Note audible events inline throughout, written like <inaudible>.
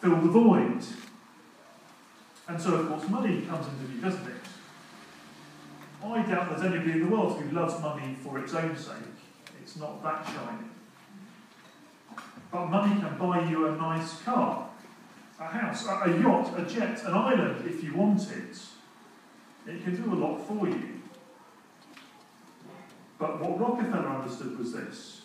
fill the void. And so, of course, money comes into view, doesn't it? I doubt there's anybody in the world who loves money for its own sake. It's not that shiny. But money can buy you a nice car, a house, a yacht, a jet, an island if you want it. It can do a lot for you. But what Rockefeller understood was this.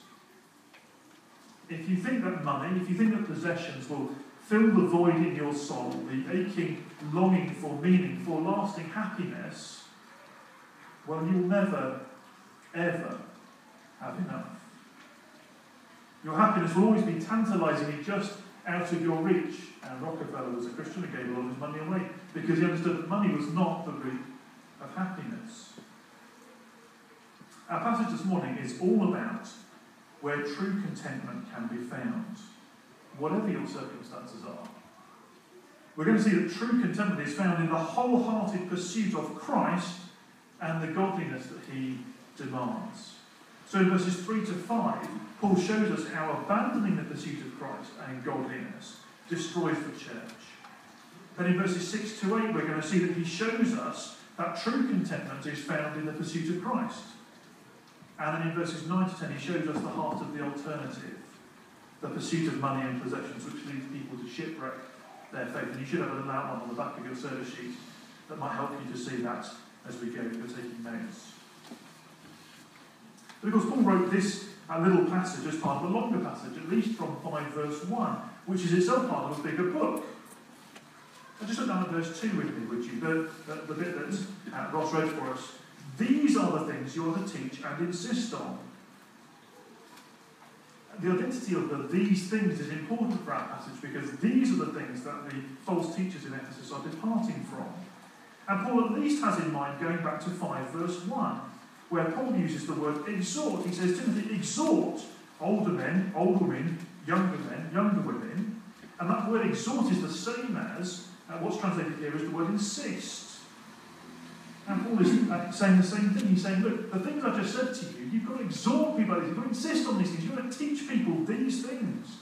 If you think that money, if you think that possessions will fill the void in your soul, the aching longing for meaning, for lasting happiness, well, you'll never, ever have enough. Your happiness will always be tantalizingly just out of your reach. And Rockefeller was a Christian and gave a lot of his money away because he understood that money was not the root of happiness. Our passage this morning is all about where true contentment can be found, whatever your circumstances are. We're going to see that true contentment is found in the wholehearted pursuit of Christ and the godliness that he demands. So in verses 3 to 5, Paul shows us how abandoning the pursuit of Christ and godliness destroys the church. Then in verses 6 to 8, we're going to see that he shows us that true contentment is found in the pursuit of Christ. And then in verses 9 to 10, he shows us the heart of the alternative, the pursuit of money and possessions, which leads people to shipwreck their faith. And you should have a little outline on the back of your service sheet that might help you to see that as we go if you're taking notes. But of course, Paul wrote this little passage as part of a longer passage, at least from 5 verse 1, which is itself part of a bigger book. I just look down at verse 2 with me, would you? The, the, the bit that uh, Ross read for us. These are the things you are to teach and insist on. The identity of the these things is important for our passage because these are the things that the false teachers in Ephesus are departing from. And Paul at least has in mind going back to 5 verse 1, where Paul uses the word exhort. He says, Timothy, exhort older men, older women, younger men, younger women. And that word exhort is the same as uh, what's translated here as the word insist. And Paul is uh, saying the same thing. He's saying, look, the things I just said to you, you've got to exhort people you've got to insist on these things, you've got to teach people these things.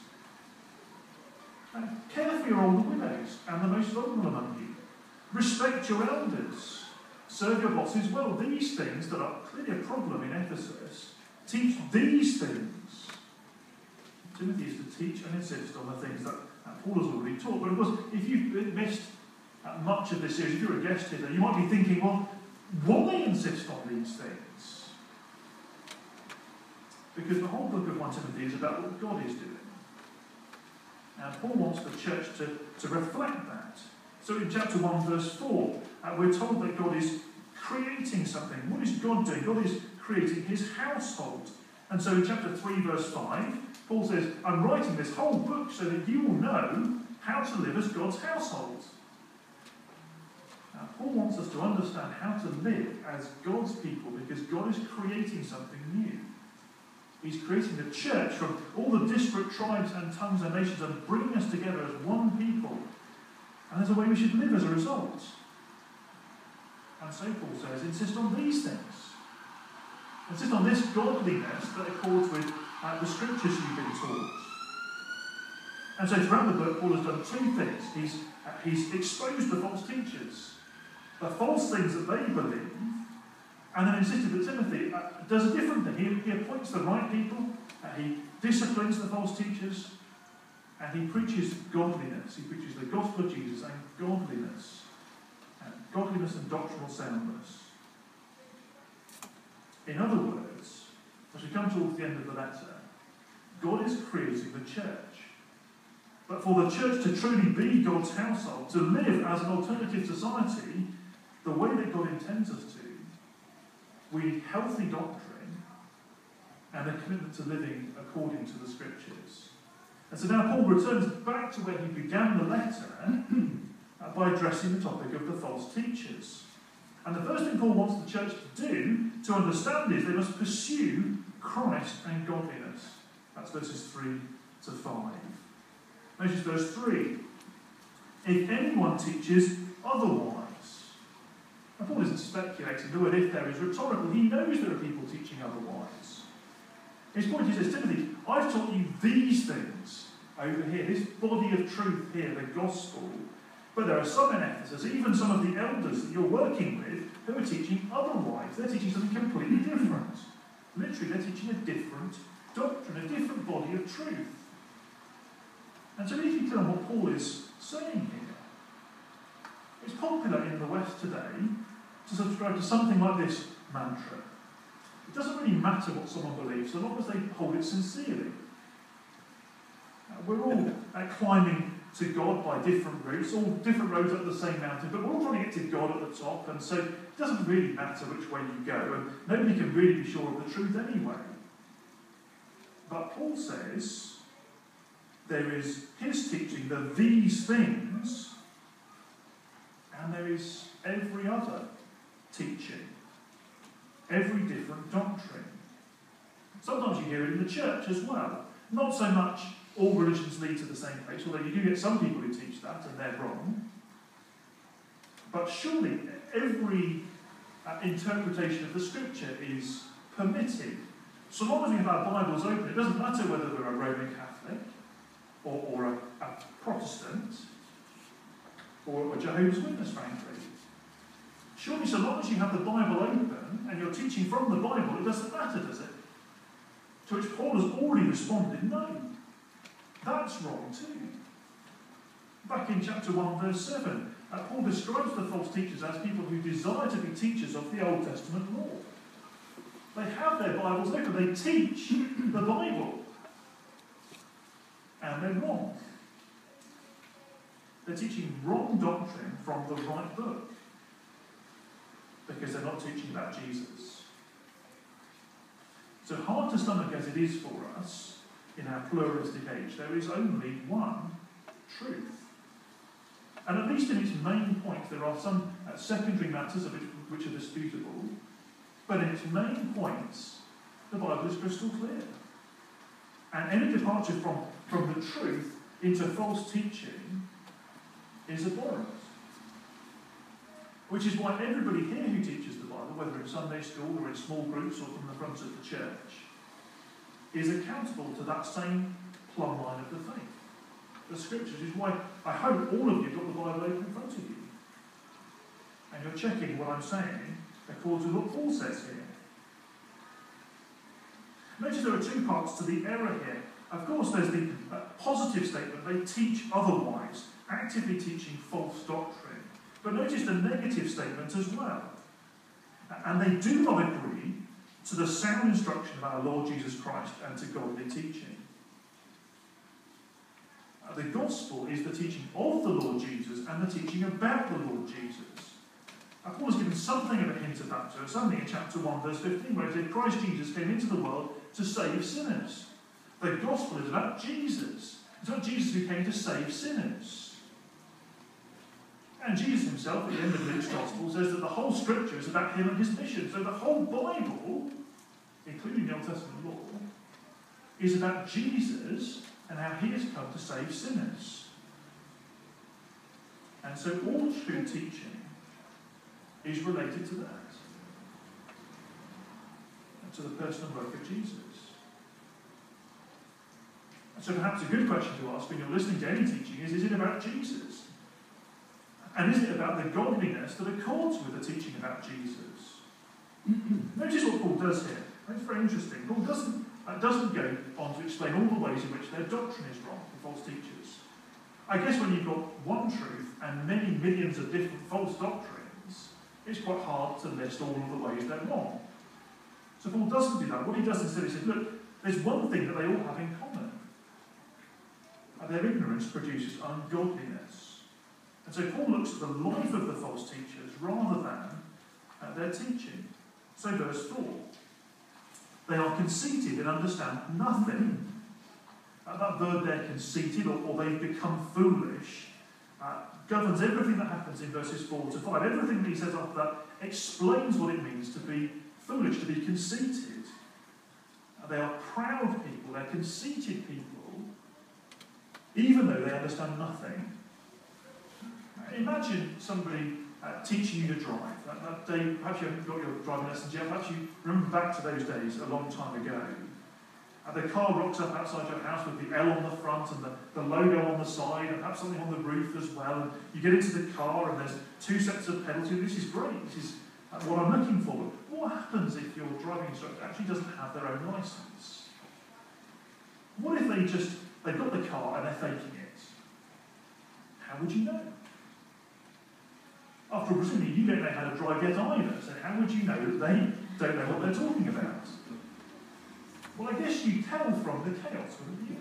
And care for your older widows and the most vulnerable among you. Respect your elders. Serve your bosses well. These things that are clearly a problem in Ephesus, teach these things. Timothy is to teach and insist on the things that, that Paul has already taught. But of course, if you've missed much of this series, if you're a guest here, you might be thinking, well, why insist on these things? Because the whole book of 1 Timothy is about what God is doing. And Paul wants the church to, to reflect that. So in chapter 1, verse 4, uh, we're told that God is creating something. What is God doing? God is creating his household. And so in chapter 3, verse 5, Paul says, I'm writing this whole book so that you will know how to live as God's household. Paul wants us to understand how to live as God's people because God is creating something new. He's creating the church from all the disparate tribes and tongues and nations and bringing us together as one people and there's a way we should live as a result. And so Paul says, insist on these things. Insist on this godliness that accords with uh, the scriptures you've been taught. And so throughout the book, Paul has done two things. He's, uh, he's exposed the false teachers, the false things that they believe, and then insisted that Timothy uh, does a different thing. He, he appoints the right people, uh, he disciplines the false teachers, and he preaches godliness. He preaches the gospel of Jesus and godliness. And godliness and doctrinal soundness. In other words, as we come towards the end of the letter, God is creating the church. But for the church to truly be God's household, to live as an alternative society, the way that God intends us to, we need healthy doctrine and a commitment to living according to the scriptures. And so now Paul returns back to where he began the letter <clears throat> uh, by addressing the topic of the false teachers. And the first thing Paul wants the church to do to understand is they must pursue Christ and godliness. That's verses 3 to 5. Notice verse 3. If anyone teaches otherwise. Now, Paul isn't speculating. The word if there is rhetorical. He knows there are people teaching otherwise. His point is this Timothy, I've taught you these things. over here, this body of truth here, the gospel. But there are some in Ephesus, even some of the elders that you're working with, who are teaching otherwise. They're teaching something completely different. Literally, they're teaching a different doctrine, a different body of truth. And so, if you tell what Paul is saying here, it's popular in the West today to subscribe to something like this mantra. It doesn't really matter what someone believes, so long as they hold it sincerely. Uh, we're all uh, climbing to God by different routes, all different roads up the same mountain, but we're all trying to get to God at the top, and so it doesn't really matter which way you go, and nobody can really be sure of the truth anyway. But Paul says there is his teaching, the these things, and there is every other teaching, every different doctrine. Sometimes you hear it in the church as well. Not so much all religions lead to the same place, although you do get some people who teach that and they're wrong. But surely every uh, interpretation of the scripture is permitted. So long as we have our Bibles open, it doesn't matter whether we're a Roman Catholic or, or a, a Protestant or a Jehovah's Witness, frankly. Surely, so long as you have the Bible open and you're teaching from the Bible, it doesn't matter, does it? To which Paul has already responded, no. That's wrong too. Back in chapter 1, verse 7, uh, Paul describes the false teachers as people who desire to be teachers of the Old Testament law. They have their Bibles open, they teach the Bible. And they're wrong. They're teaching wrong doctrine from the right book because they're not teaching about Jesus. So hard to stomach as it is for us, in our pluralistic age, there is only one truth. And at least in its main points, there are some uh, secondary matters of it which are disputable, but in its main points, the Bible is crystal clear. And any departure from, from the truth into false teaching is abhorrent. Which is why everybody here who teaches the Bible, whether in Sunday school or in small groups or from the front of the church, is accountable to that same plumb line of the faith. The scriptures is why I hope all of you got the Bible open in front of you. And you're checking what I'm saying according to what Paul says here. Notice there are two parts to the error here. Of course, there's the uh, positive statement, they teach otherwise, actively teaching false doctrine. But notice the negative statement as well. And they do not agree to the sound instruction of our Lord Jesus Christ and to godly teaching. Uh, the gospel is the teaching of the Lord Jesus and the teaching about the Lord Jesus. Uh, Paul has given something of a hint of that to us, only in chapter 1, verse 15, where he said, Christ Jesus came into the world to save sinners. The gospel is about Jesus. It's about Jesus who came to save sinners. And Jesus himself, at the end of Luke's Gospel, says that the whole Scripture is about him and his mission. So the whole Bible, including the Old Testament law, is about Jesus and how he has come to save sinners. And so all true teaching is related to that, and to the personal work of Jesus. And so perhaps a good question to ask when you're listening to any teaching is, is it about Jesus? And is it about the godliness that accords with the teaching about Jesus? Notice what Paul does here. It's very interesting. Paul doesn't, uh, doesn't go on to explain all the ways in which their doctrine is wrong, the false teachers. I guess when you've got one truth and many millions of different false doctrines, it's quite hard to list all of the ways they're wrong. So Paul doesn't do that. What he does instead is says, look, there's one thing that they all have in common. Uh, their ignorance produces ungodliness. And so Paul looks at the life of the false teachers rather than at their teaching. So, verse 4 they are conceited and understand nothing. Uh, that verb there, conceited, or, or they've become foolish, uh, governs everything that happens in verses 4 to 5. Everything that he says after that explains what it means to be foolish, to be conceited. Uh, they are proud people, they're conceited people, even though they understand nothing. Imagine somebody uh, teaching you to drive. That, that day, perhaps you haven't got your driving lessons yet, perhaps you remember back to those days a long time ago. And the car rocks up outside your house with the L on the front and the, the logo on the side and perhaps something on the roof as well. And you get into the car and there's two sets of pedals. This is great. This is uh, what I'm looking for. But what happens if your driving instructor actually doesn't have their own license? What if they just, they've got the car and they're faking it? How would you know? After all, presumably you don't know how to drive yet either, so how would you know that they don't know what they're talking about? Well, I guess you tell from the chaos, wouldn't you?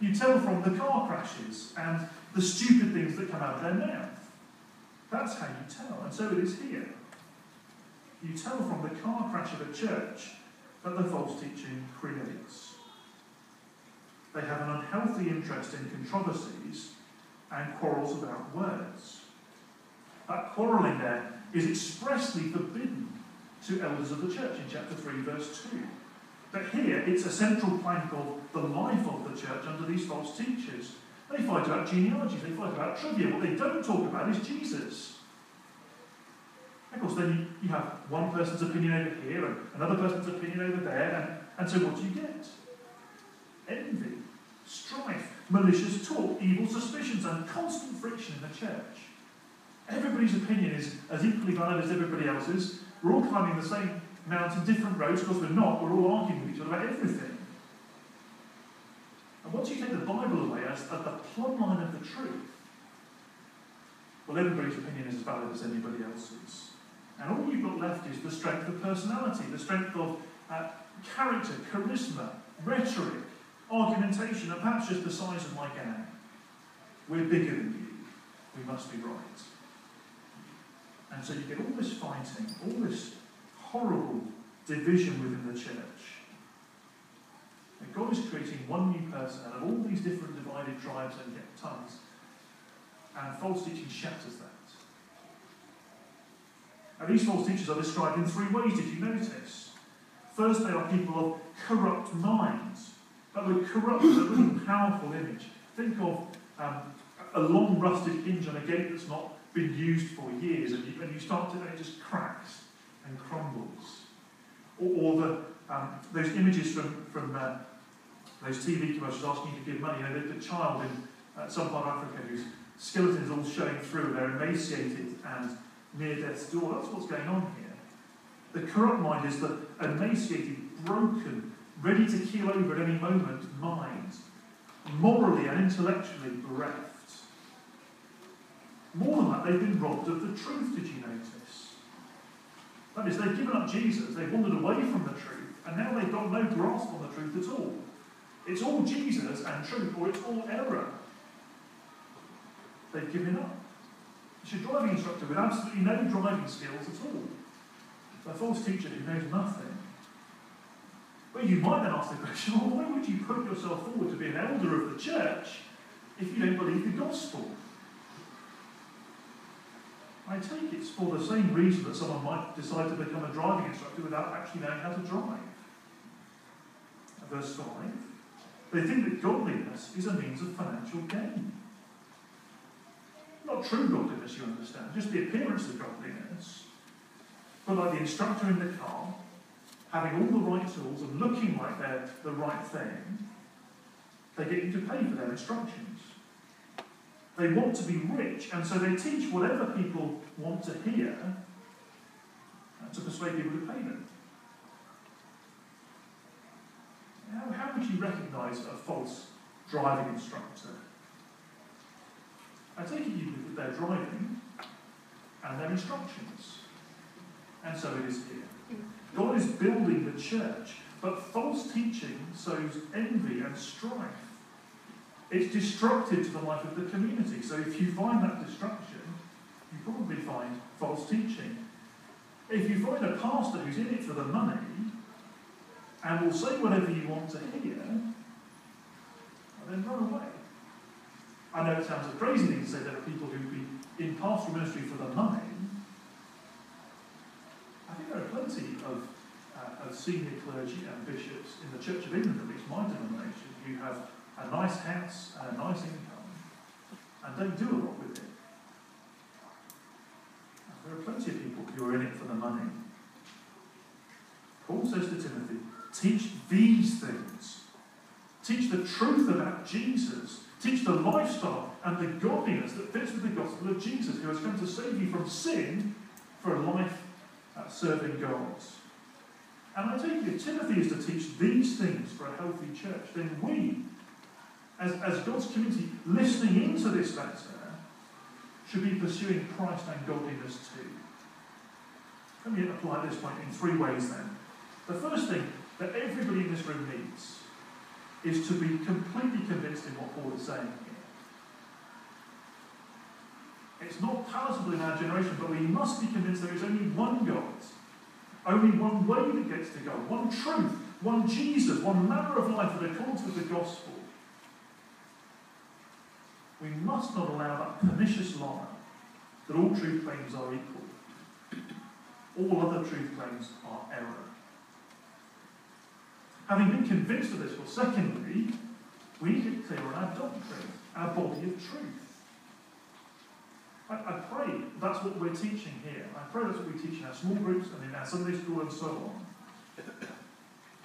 You tell from the car crashes and the stupid things that come out of their mouth. That's how you tell, and so it is here. You tell from the car crash of a church that the false teaching creates. They have an unhealthy interest in controversies and quarrels about words. That quarrelling there is expressly forbidden to elders of the church in chapter 3, verse 2. But here, it's a central plank of the life of the church under these false teachers. They fight about genealogies, they fight about trivia. What they don't talk about is Jesus. Of course, then you, have one person's opinion over here and another person's opinion over there, and, and so what do you get? Envy, strife, malicious talk, evil suspicions, and constant friction in the church. Everybody's opinion is as equally valid as everybody else's. We're all climbing the same mountain, different roads, because we're not. We're all arguing with each other about everything. And once you take the Bible away as, the plumb line of the truth, well, everybody's opinion is as valid as anybody else's. And all you've got left is the strength of personality, the strength of uh, character, charisma, rhetoric, argumentation, and perhaps just the size of my gang. We're bigger than you. We must be right. And so you get all this fighting, all this horrible division within the church. And God is creating one new person out of all these different divided tribes and tongues. And false teaching shatters that. And these false teachers are described in three ways, did you notice? First, they are people of corrupt minds. That word corrupt is a really powerful image. Think of um, a long rusted hinge on a gate that's not been used for years, and you, and you start to, it just cracks and crumbles. Or, or the, um, those images from, from uh, those TV commercials asking you to give money. You know, the, the child in uh, some part of Africa whose skeleton is all showing through, they're emaciated and near death's door. That's what's going on here. The corrupt mind is the emaciated, broken, ready to keel over at any moment mind, morally and intellectually bereft. More than that, they've been robbed of the truth, did you notice? That is, they've given up Jesus, they've wandered away from the truth, and now they've got no grasp on the truth at all. It's all Jesus and truth, or it's all error. They've given up. It's a driving instructor with absolutely no driving skills at all. A false teacher who knows nothing. Well, you might then ask the question, well, why would you put yourself forward to be an elder of the church if you don't believe the gospel? I take it's for the same reason that someone might decide to become a driving instructor without actually knowing how to drive. Verse 5 They think that godliness is a means of financial gain. Not true godliness, you understand, just the appearance of godliness. But like the instructor in the car, having all the right tools and looking like they're the right thing, they get you to pay for their instructions. They want to be rich, and so they teach whatever people want to hear uh, to persuade people to pay them. How, how would you recognize a false driving instructor? I take it you look at their driving and their instructions. And so it is here. God is building the church, but false teaching sows envy and strife. It's destructive to the life of the community. So if you find that destruction, you probably find false teaching. If you find a pastor who's in it for the money and will say whatever you want to hear, then run away. I know it sounds a crazy thing to say there are people who be in pastoral ministry for the money. I think there are plenty of, uh, of senior clergy and bishops in the Church of England, at least my denomination, who have a nice house and a nice income and don't do a lot with it. There are plenty of people who are in it for the money. Paul says to Timothy, teach these things. Teach the truth about Jesus. Teach the lifestyle and the godliness that fits with the gospel of Jesus, who has come to save you from sin for a life serving God. And I take it, Timothy is to teach these things for a healthy church. Then we, as, as God's community, listening into this letter, should be pursuing Christ and godliness too. Let me apply this point in three ways then. The first thing that everybody in this room needs is to be completely convinced in what Paul is saying here. It's not palatable in our generation, but we must be convinced there is only one God, only one way that gets to God, one truth, one Jesus, one manner of life that accords with the gospel. We must not allow that pernicious lie that all truth claims are equal. All other truth claims are error. Having been convinced of this, well, secondly, we need be clear on our doctrine, our body of truth. I, I pray that's what we're teaching here. I pray that's what we teach in our small groups and in our Sunday school and so on.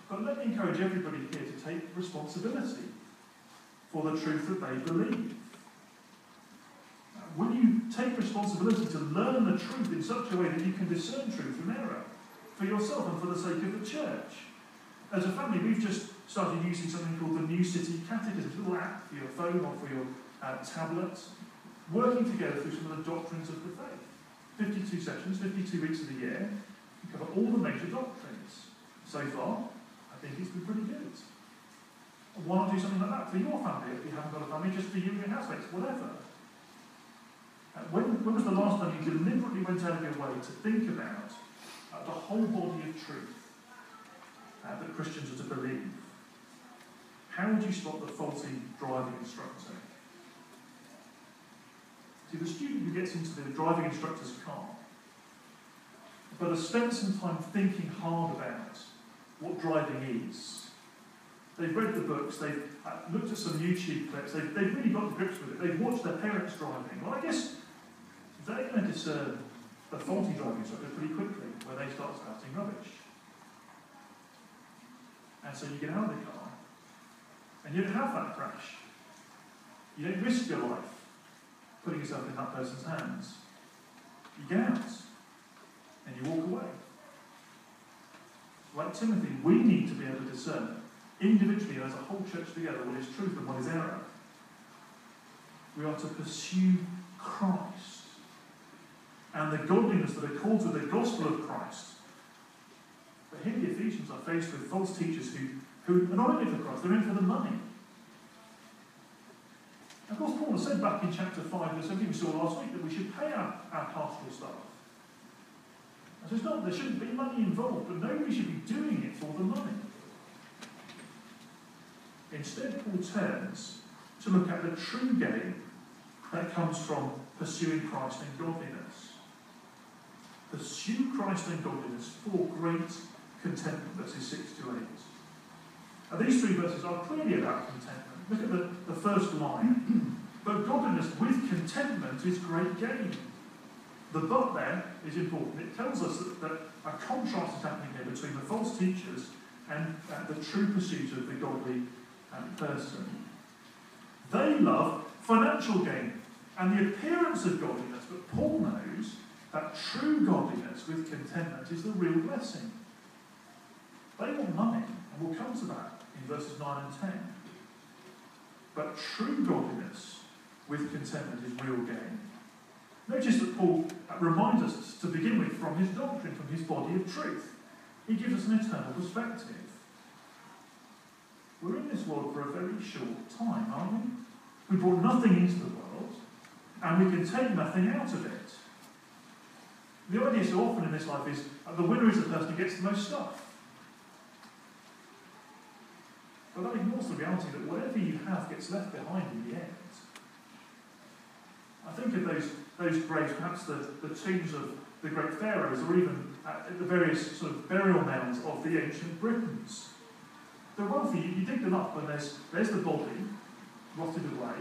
But let me encourage everybody here to take responsibility for the truth that they believe. Will you take responsibility to learn the truth in such a way that you can discern truth from error for yourself and for the sake of the church? As a family, we've just started using something called the New City Catechism, a little app for your phone or for your uh, tablet, working together through some of the doctrines of the faith. 52 sessions, 52 weeks of the year, we cover all the major doctrines. So far, I think it's been pretty good. Why not do something like that for your family if you haven't got a family, just for you and your housemates, whatever? When, when was the last time you deliberately went out of your way to think about uh, the whole body of truth? uh, that Christians are to believe. How would you spot the faulty driving instructor? See, the student who gets into the driving instructor's car, but has spent some time thinking hard about what driving is. They've read the books, they've uh, looked at some YouTube clips, they've, they've really got to grips with it, they've watched their parents driving. Well, I guess they're going to discern the faulty driving instructor pretty quickly when they start spouting rubbish. And so you get out of the car, and you don't have that crash. You don't risk your life putting yourself in that person's hands. You get out, and you walk away. Like Timothy, we need to be able to discern individually as a whole church together what is truth and what is error. We are to pursue Christ and the godliness that are called to the gospel of Christ but here the Ephesians are faced with false teachers who, who are not only for Christ, they're in for the money. Of course, Paul has said back in chapter 5, verse 17, we saw last week, that we should pay our, our pastoral staff. So it's not, there shouldn't be money involved, but nobody should be doing it for the money. Instead, Paul turns to look at the true gain that comes from pursuing Christ and godliness. Pursue Christ and godliness for great contentment, verses 6 to 8. And these three verses are clearly about contentment. Look at the, the first line. <clears throat> but godliness with contentment is great gain. The but there is important. It tells us that, that a contrast is happening here between the false teachers and uh, the true pursuit of the godly um, person. They love financial gain and the appearance of godliness, but Paul knows that true godliness with contentment is the real blessing. They want money, and we'll come to that in verses 9 and 10. But true godliness with contentment is real gain. Notice that Paul reminds us to begin with from his doctrine, from his body of truth. He gives us an eternal perspective. We're in this world for a very short time, aren't we? We brought nothing into the world, and we can take nothing out of it. The idea so often in this life is the winner is the person who gets the most stuff. But that ignores the reality that whatever you have gets left behind in the end. I think of those, those graves, perhaps the, the tombs of the great pharaohs, or even the various sort of burial mounds of the ancient Britons. They're wealthy, you, you dig them up, and there's, there's the body, rotted away.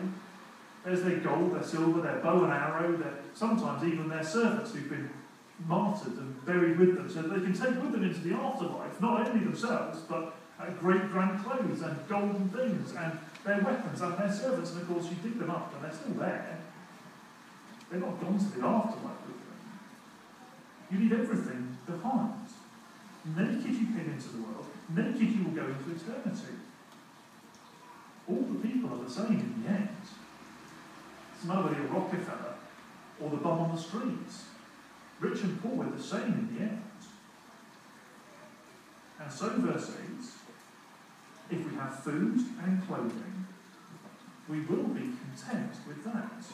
There's their gold, their silver, their bow and arrow, their, sometimes even their servants who've been martyred and buried with them so that they can take with them into the afterlife not only themselves, but great grand clothes and golden things and their weapons and their servants. And of course, you dig them up and they're still there. They're not gone to the afterlife with them. You leave everything behind. Naked you came into the world, naked you will go into eternity. All the people are the same in the end. It's not whether you're Rockefeller or the bum on the streets. Rich and poor were the same in the end. And so, verse 8 if we have food and clothing, we will be content with that.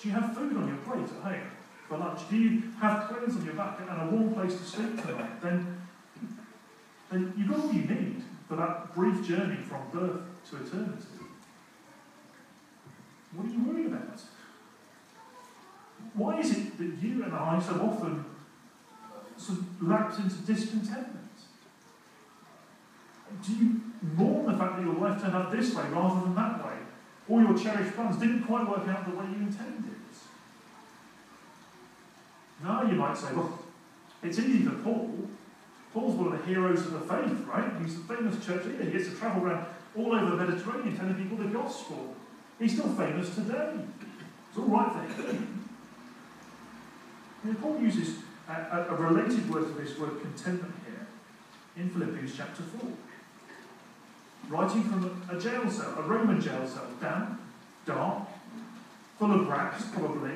Do you have food on your plate at home for lunch? Do you have clothes on your back and a warm place to sleep tonight? Then, then you've got all you need for that brief journey from birth to eternity. What are you worried about? Why is it that you and I so often sort of lapse into discontentment? Do you mourn the fact that your life turned out this way rather than that way? Or your cherished plans didn't quite work out the way you intended? Now you might say, well, it's easy for Paul. Paul's one of the heroes of the faith, right? He's a famous church leader. He gets to travel around all over the Mediterranean telling people the gospel. He's still famous today. It's all right for him. And Paul uses a, a, related word to this word contentment here in Philippians chapter 4. Writing from a, a jail cell, a Roman jail cell, damp, dark, full of rats probably,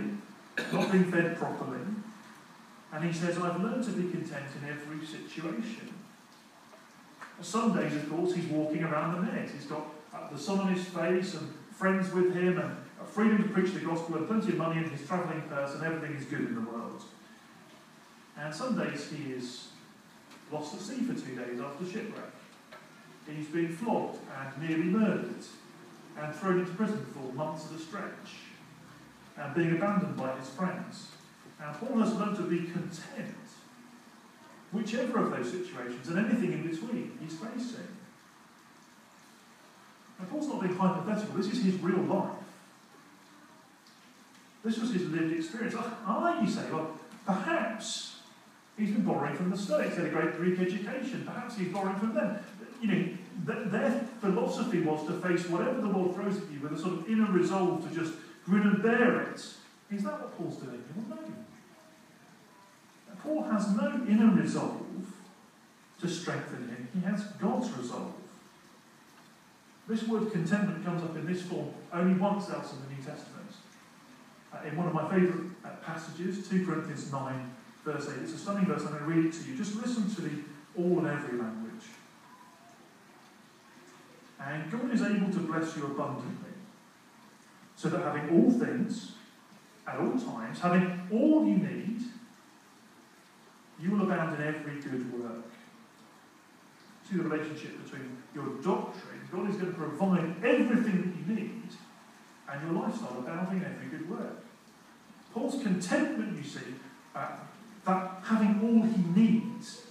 not being fed properly. And he says, I've learned to be content in every situation. Some days, of course, he's walking around the net. He's got uh, the sun on his face and friends with him and freedom to preach the gospel and plenty of money in his travelling purse and everything is good in the world. And some days he is lost at sea for two days after shipwreck. He's been flogged and nearly murdered and thrown into prison for months at a stretch and being abandoned by his friends. And Paul has learned to be content, whichever of those situations and anything in between he's facing. And Paul's not being hypothetical, this is his real life. This was his lived experience. Ah, you say, well, perhaps he's been borrowing from the Stoics. He had a great Greek education. Perhaps he's borrowing from them. You know, th- their philosophy was to face whatever the world throws at you with a sort of inner resolve to just grin and bear it. Is that what Paul's doing? Well, no. Paul has no inner resolve to strengthen him. He has God's resolve. This word contentment comes up in this form only once else in the New Testament. Uh, in one of my favourite uh, passages, 2 Corinthians 9, verse 8. It's a stunning verse. I'm going to read it to you. Just listen to the all and every language. And God is able to bless you abundantly, so that having all things at all times, having all you need, you will abound in every good work. See the relationship between your doctrine, God is going to provide everything that you need, and your lifestyle abounding in every good work. Paul's contentment, you see, uh, that having all he needs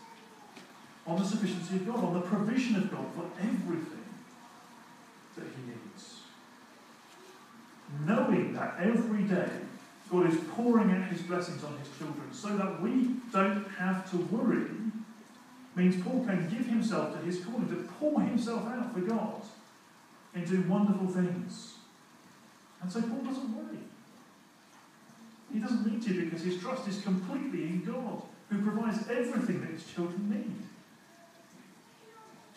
on the sufficiency of God, on the provision of God for everything that he needs. Knowing that every day God is pouring out his blessings on his children so that we don't have to worry means Paul can give himself to his calling, to pour himself out for God and do wonderful things. And so Paul doesn't worry. He doesn't need to because his trust is completely in God, who provides everything that his children need.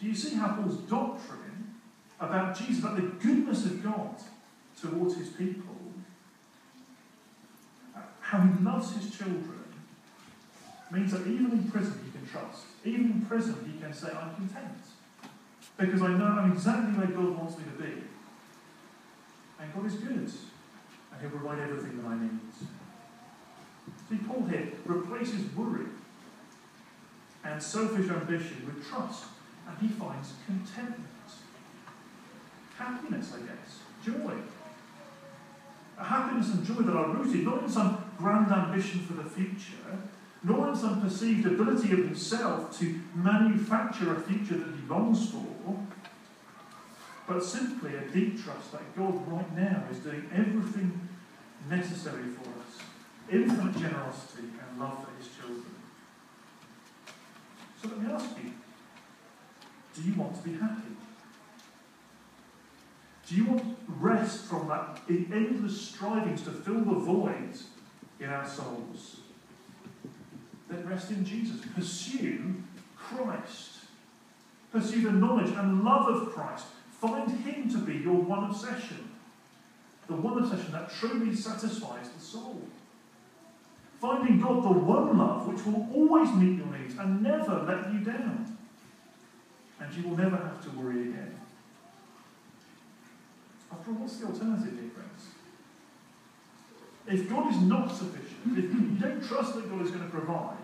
Do you see how Paul's doctrine about Jesus, about the goodness of God towards his people, how he loves his children means that even in prison he can trust. Even in prison he can say, I'm content. Because I know I'm exactly where God wants me to be. And God is good. And he'll provide everything that I need. See, Paul here replaces worry and selfish ambition with trust. And he finds contentment. Happiness, I guess. Joy. A happiness and joy that are rooted not in some grand ambition for the future, nor in some perceived ability of himself to manufacture a future that he longs for, but simply a deep trust that God right now is doing everything necessary for us infinite generosity and love for his children. So let me ask you do you want to be happy? Do you want rest from that endless strivings to fill the void in our souls? Then rest in Jesus. Pursue Christ. Pursue the knowledge and love of Christ. Find Him to be your one obsession. The one obsession that truly satisfies the soul. Finding God the one love which will always meet your needs and never let you down. And you will never have to worry again. After all, what's the alternative here, friends? If God is not sufficient, if you don't trust that God is going to provide,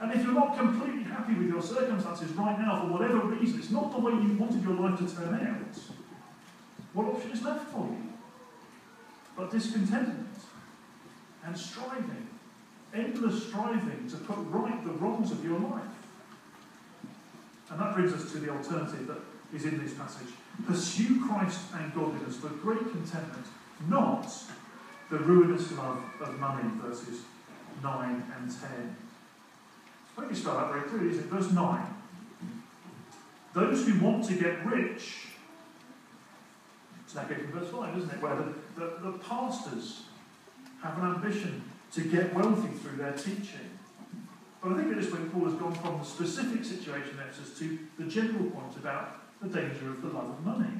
and if you're not completely happy with your circumstances right now for whatever reason, it's not the way you wanted your life to turn out, what option is left for you? But discontentment and striving, endless striving to put right the wrongs of your life. And that brings us to the alternative that is in this passage. Pursue Christ and godliness for great contentment, not the ruinous love of money, verses 9 and 10. I me spell that very clearly, isn't it? Verse 9. Those who want to get rich, it's that from verse 5, isn't it? Where the, the, the pastors have an ambition to get wealthy through their teaching. But I think at this point Paul has gone from the specific situation in Ephesus to the general point about the danger of the love of money.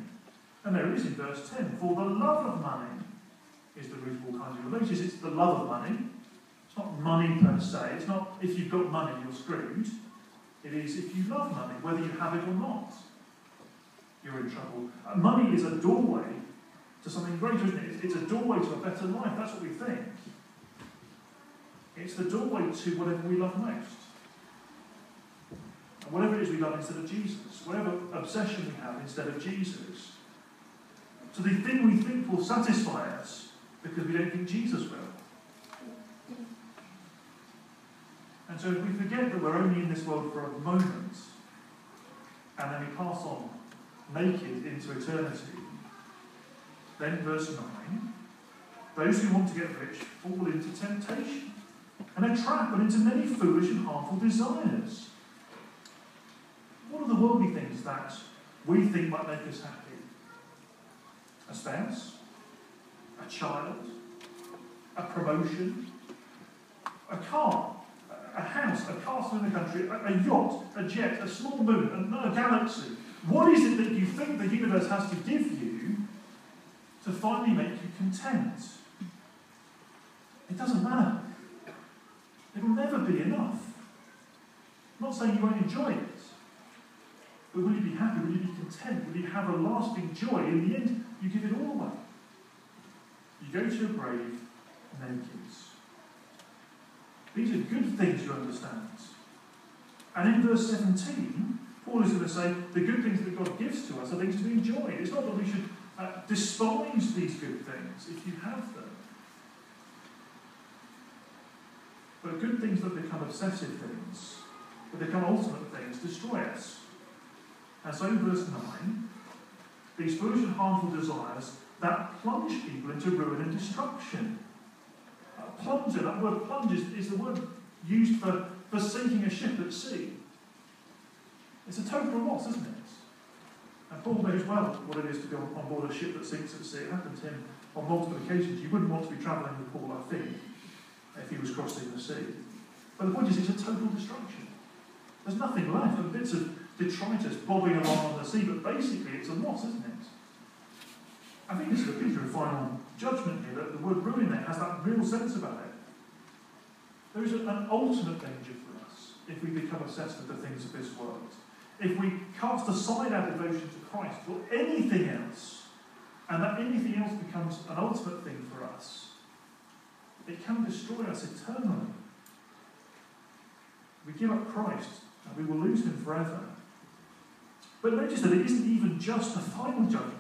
And there is in verse 10. For the love of money is the root of all kinds of relations. It's the love of money. It's not money per se. It's not if you've got money, you're screwed. It is if you love money, whether you have it or not, you're in trouble. Uh, money is a doorway to something greater, isn't it? It's a doorway to a better life. That's what we think. It's the doorway to whatever we love most. And whatever it is we love instead of Jesus, whatever obsession we have instead of Jesus. So the thing we think will satisfy us because we don't think Jesus will. So if we forget that we're only in this world for a moment, and then we pass on naked into eternity, then verse 9, those who want to get rich fall into temptation and are trapped into many foolish and harmful desires. What are the worldly things that we think might make us happy? A spouse? A child? A promotion? A car? A house? A castle in the country? A, a yacht? A jet? A small moon? A, a galaxy? What is it that you think the universe has to give you to finally make you content? It doesn't matter. It will never be enough. I'm not saying you won't enjoy it, but will you be happy? Will you be content? Will you have a lasting joy? In the end, you give it all away. You go to your grave naked. These are good things you understand. And in verse 17, Paul is going to say the good things that God gives to us are things to be enjoyed. It's not that we should uh, despise these good things if you have them. But good things that become obsessive things, that become ultimate things, destroy us. And so, in verse 9, these foolish and harmful desires that plunge people into ruin and destruction. Plunger, that word plunge is, is the word used for, for sinking a ship at sea. It's a total loss, isn't it? And Paul knows well what it is to be on, board a ship that sinks at sea. It happened to him on multiple occasions. You wouldn't want to be travelling with Paul, I think if he was crossing the sea. But the point is, it's a total destruction. There's nothing left, and bits of detritus bobbing along on the sea, but basically it's a loss, isn't it? I think this is a picture of final judgment here, that the word ruin there has that real sense about it. There is an ultimate danger for us if we become obsessed with the things of this world. If we cast aside our devotion to Christ for anything else, and that anything else becomes an ultimate thing for us, it can destroy us eternally. We give up Christ and we will lose him forever. But notice that it isn't even just the final judgment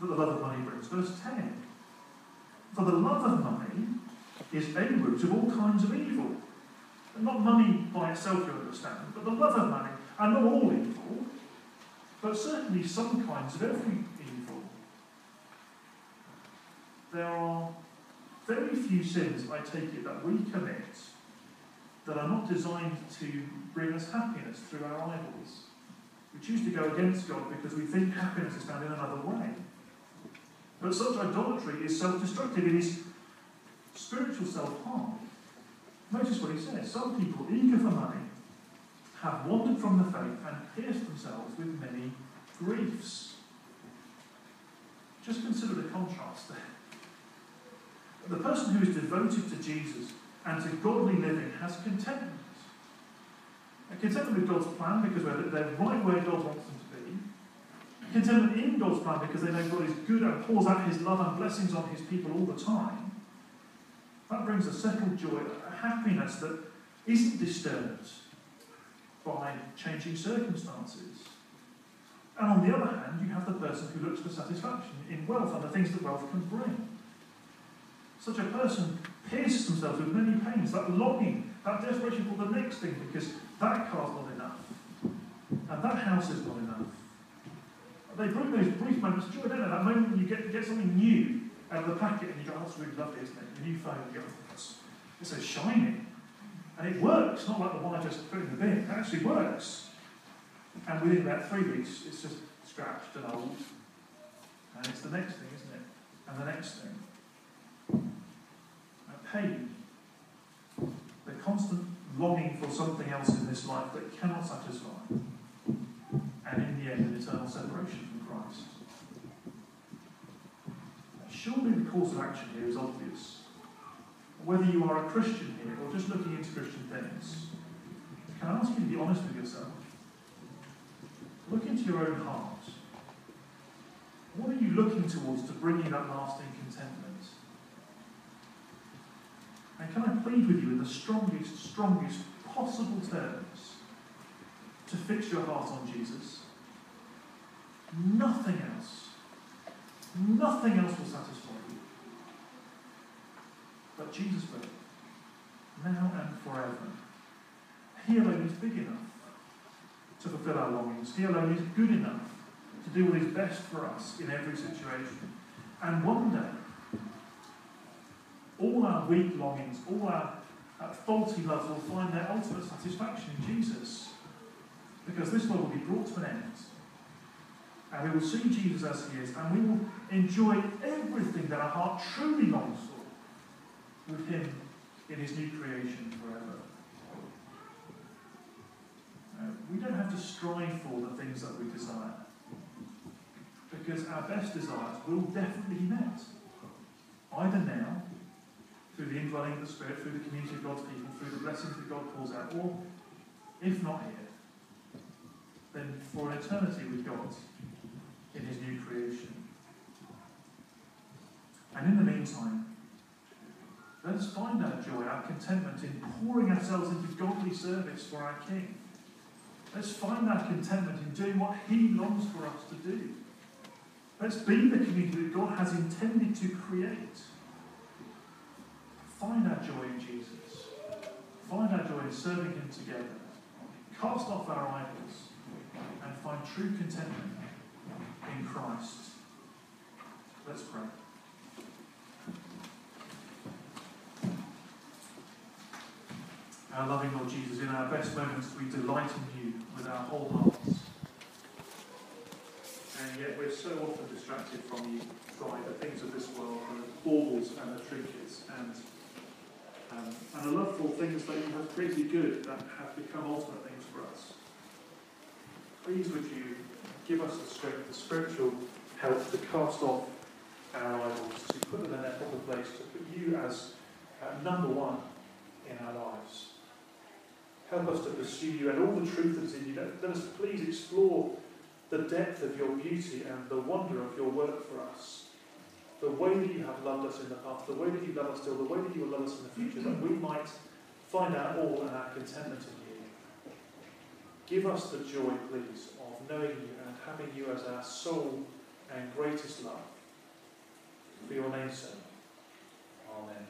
that the love of money brings. Verse 10 For the love of money is a root of all kinds of evil. And not money by itself, you understand, but the love of money, and not all evil, but certainly some kinds of every evil. There are very few sins, I take it, that we commit that are not designed to bring us happiness through our idols. We choose to go against God because we think happiness is found in another way. But such idolatry is self destructive, it is spiritual self harm. Notice what he says. Some people, eager for money, have wandered from the faith and pierced themselves with many griefs. Just consider the contrast there. The person who is devoted to Jesus and to godly living has contentment. A contentment with God's plan because they're right where God wants them. Contentment in God's plan because they know God is good and pours out his love and blessings on his people all the time. That brings a settled joy, a happiness that isn't disturbed by changing circumstances. And on the other hand, you have the person who looks for satisfaction in wealth and the things that wealth can bring. Such a person pierces themselves with many pains, that longing, that desperation for the next thing, because that car's not enough, and that house is not enough. They bring those brief moments of joy, don't they? That moment when you get, get something new out of the packet and you go, oh, that's really lovely, isn't it? The new phone, you go, it's, it's so shiny. And it works, not like the one I just put in the bin. It actually works. And within about three weeks, it's just scratched and old. And it's the next thing, isn't it? And the next thing. A pain. The constant longing for something else in this life that cannot satisfy. The end, an eternal separation from Christ. Surely the course of action here is obvious. Whether you are a Christian here or just looking into Christian things, can I ask you to be honest with yourself? Look into your own heart. What are you looking towards to bring you that lasting contentment? And can I plead with you in the strongest, strongest possible terms to fix your heart on Jesus? Nothing else. Nothing else will satisfy you. But Jesus will. Now and forever. He alone is big enough to fulfill our longings. He alone is good enough to do what is best for us in every situation. And one day, all our weak longings, all our uh, faulty loves will find their ultimate satisfaction in Jesus. Because this world will be brought to an end. And we will see Jesus as he is, and we will enjoy everything that our heart truly longs for with him in his new creation forever. Uh, we don't have to strive for the things that we desire. Because our best desires will definitely be met. Either now, through the indwelling of the Spirit, through the community of God's people, through the blessings that God pours out, or if not here, then for an eternity with God in his new creation. And in the meantime, let us find our joy, our contentment in pouring ourselves into godly service for our King. Let's find our contentment in doing what He longs for us to do. Let's be the community that God has intended to create. Find our joy in Jesus. Find our joy in serving Him together. Cast off our idols and find true contentment in Christ. Let's pray. Our loving Lord Jesus, in our best moments we delight in you with our whole hearts. And yet we're so often distracted from you by the things of this world, the baubles and the trinkets, and, um, and the loveful things that you have created good that have become ultimate things for us. Please would you give us the strength, the spiritual help to cast off our idols, to put them in their proper place, to put you as uh, number one in our lives. Help us to pursue you and all the truth that's in you. Let, let us please explore the depth of your beauty and the wonder of your work for us. The way that you have loved us in the past, the way that you love us still, the way that you will love us in the future, that we might find our all and our contentment in you. Give us the joy, please, of knowing you having you as our sole and greatest love. For your name's sake. Amen.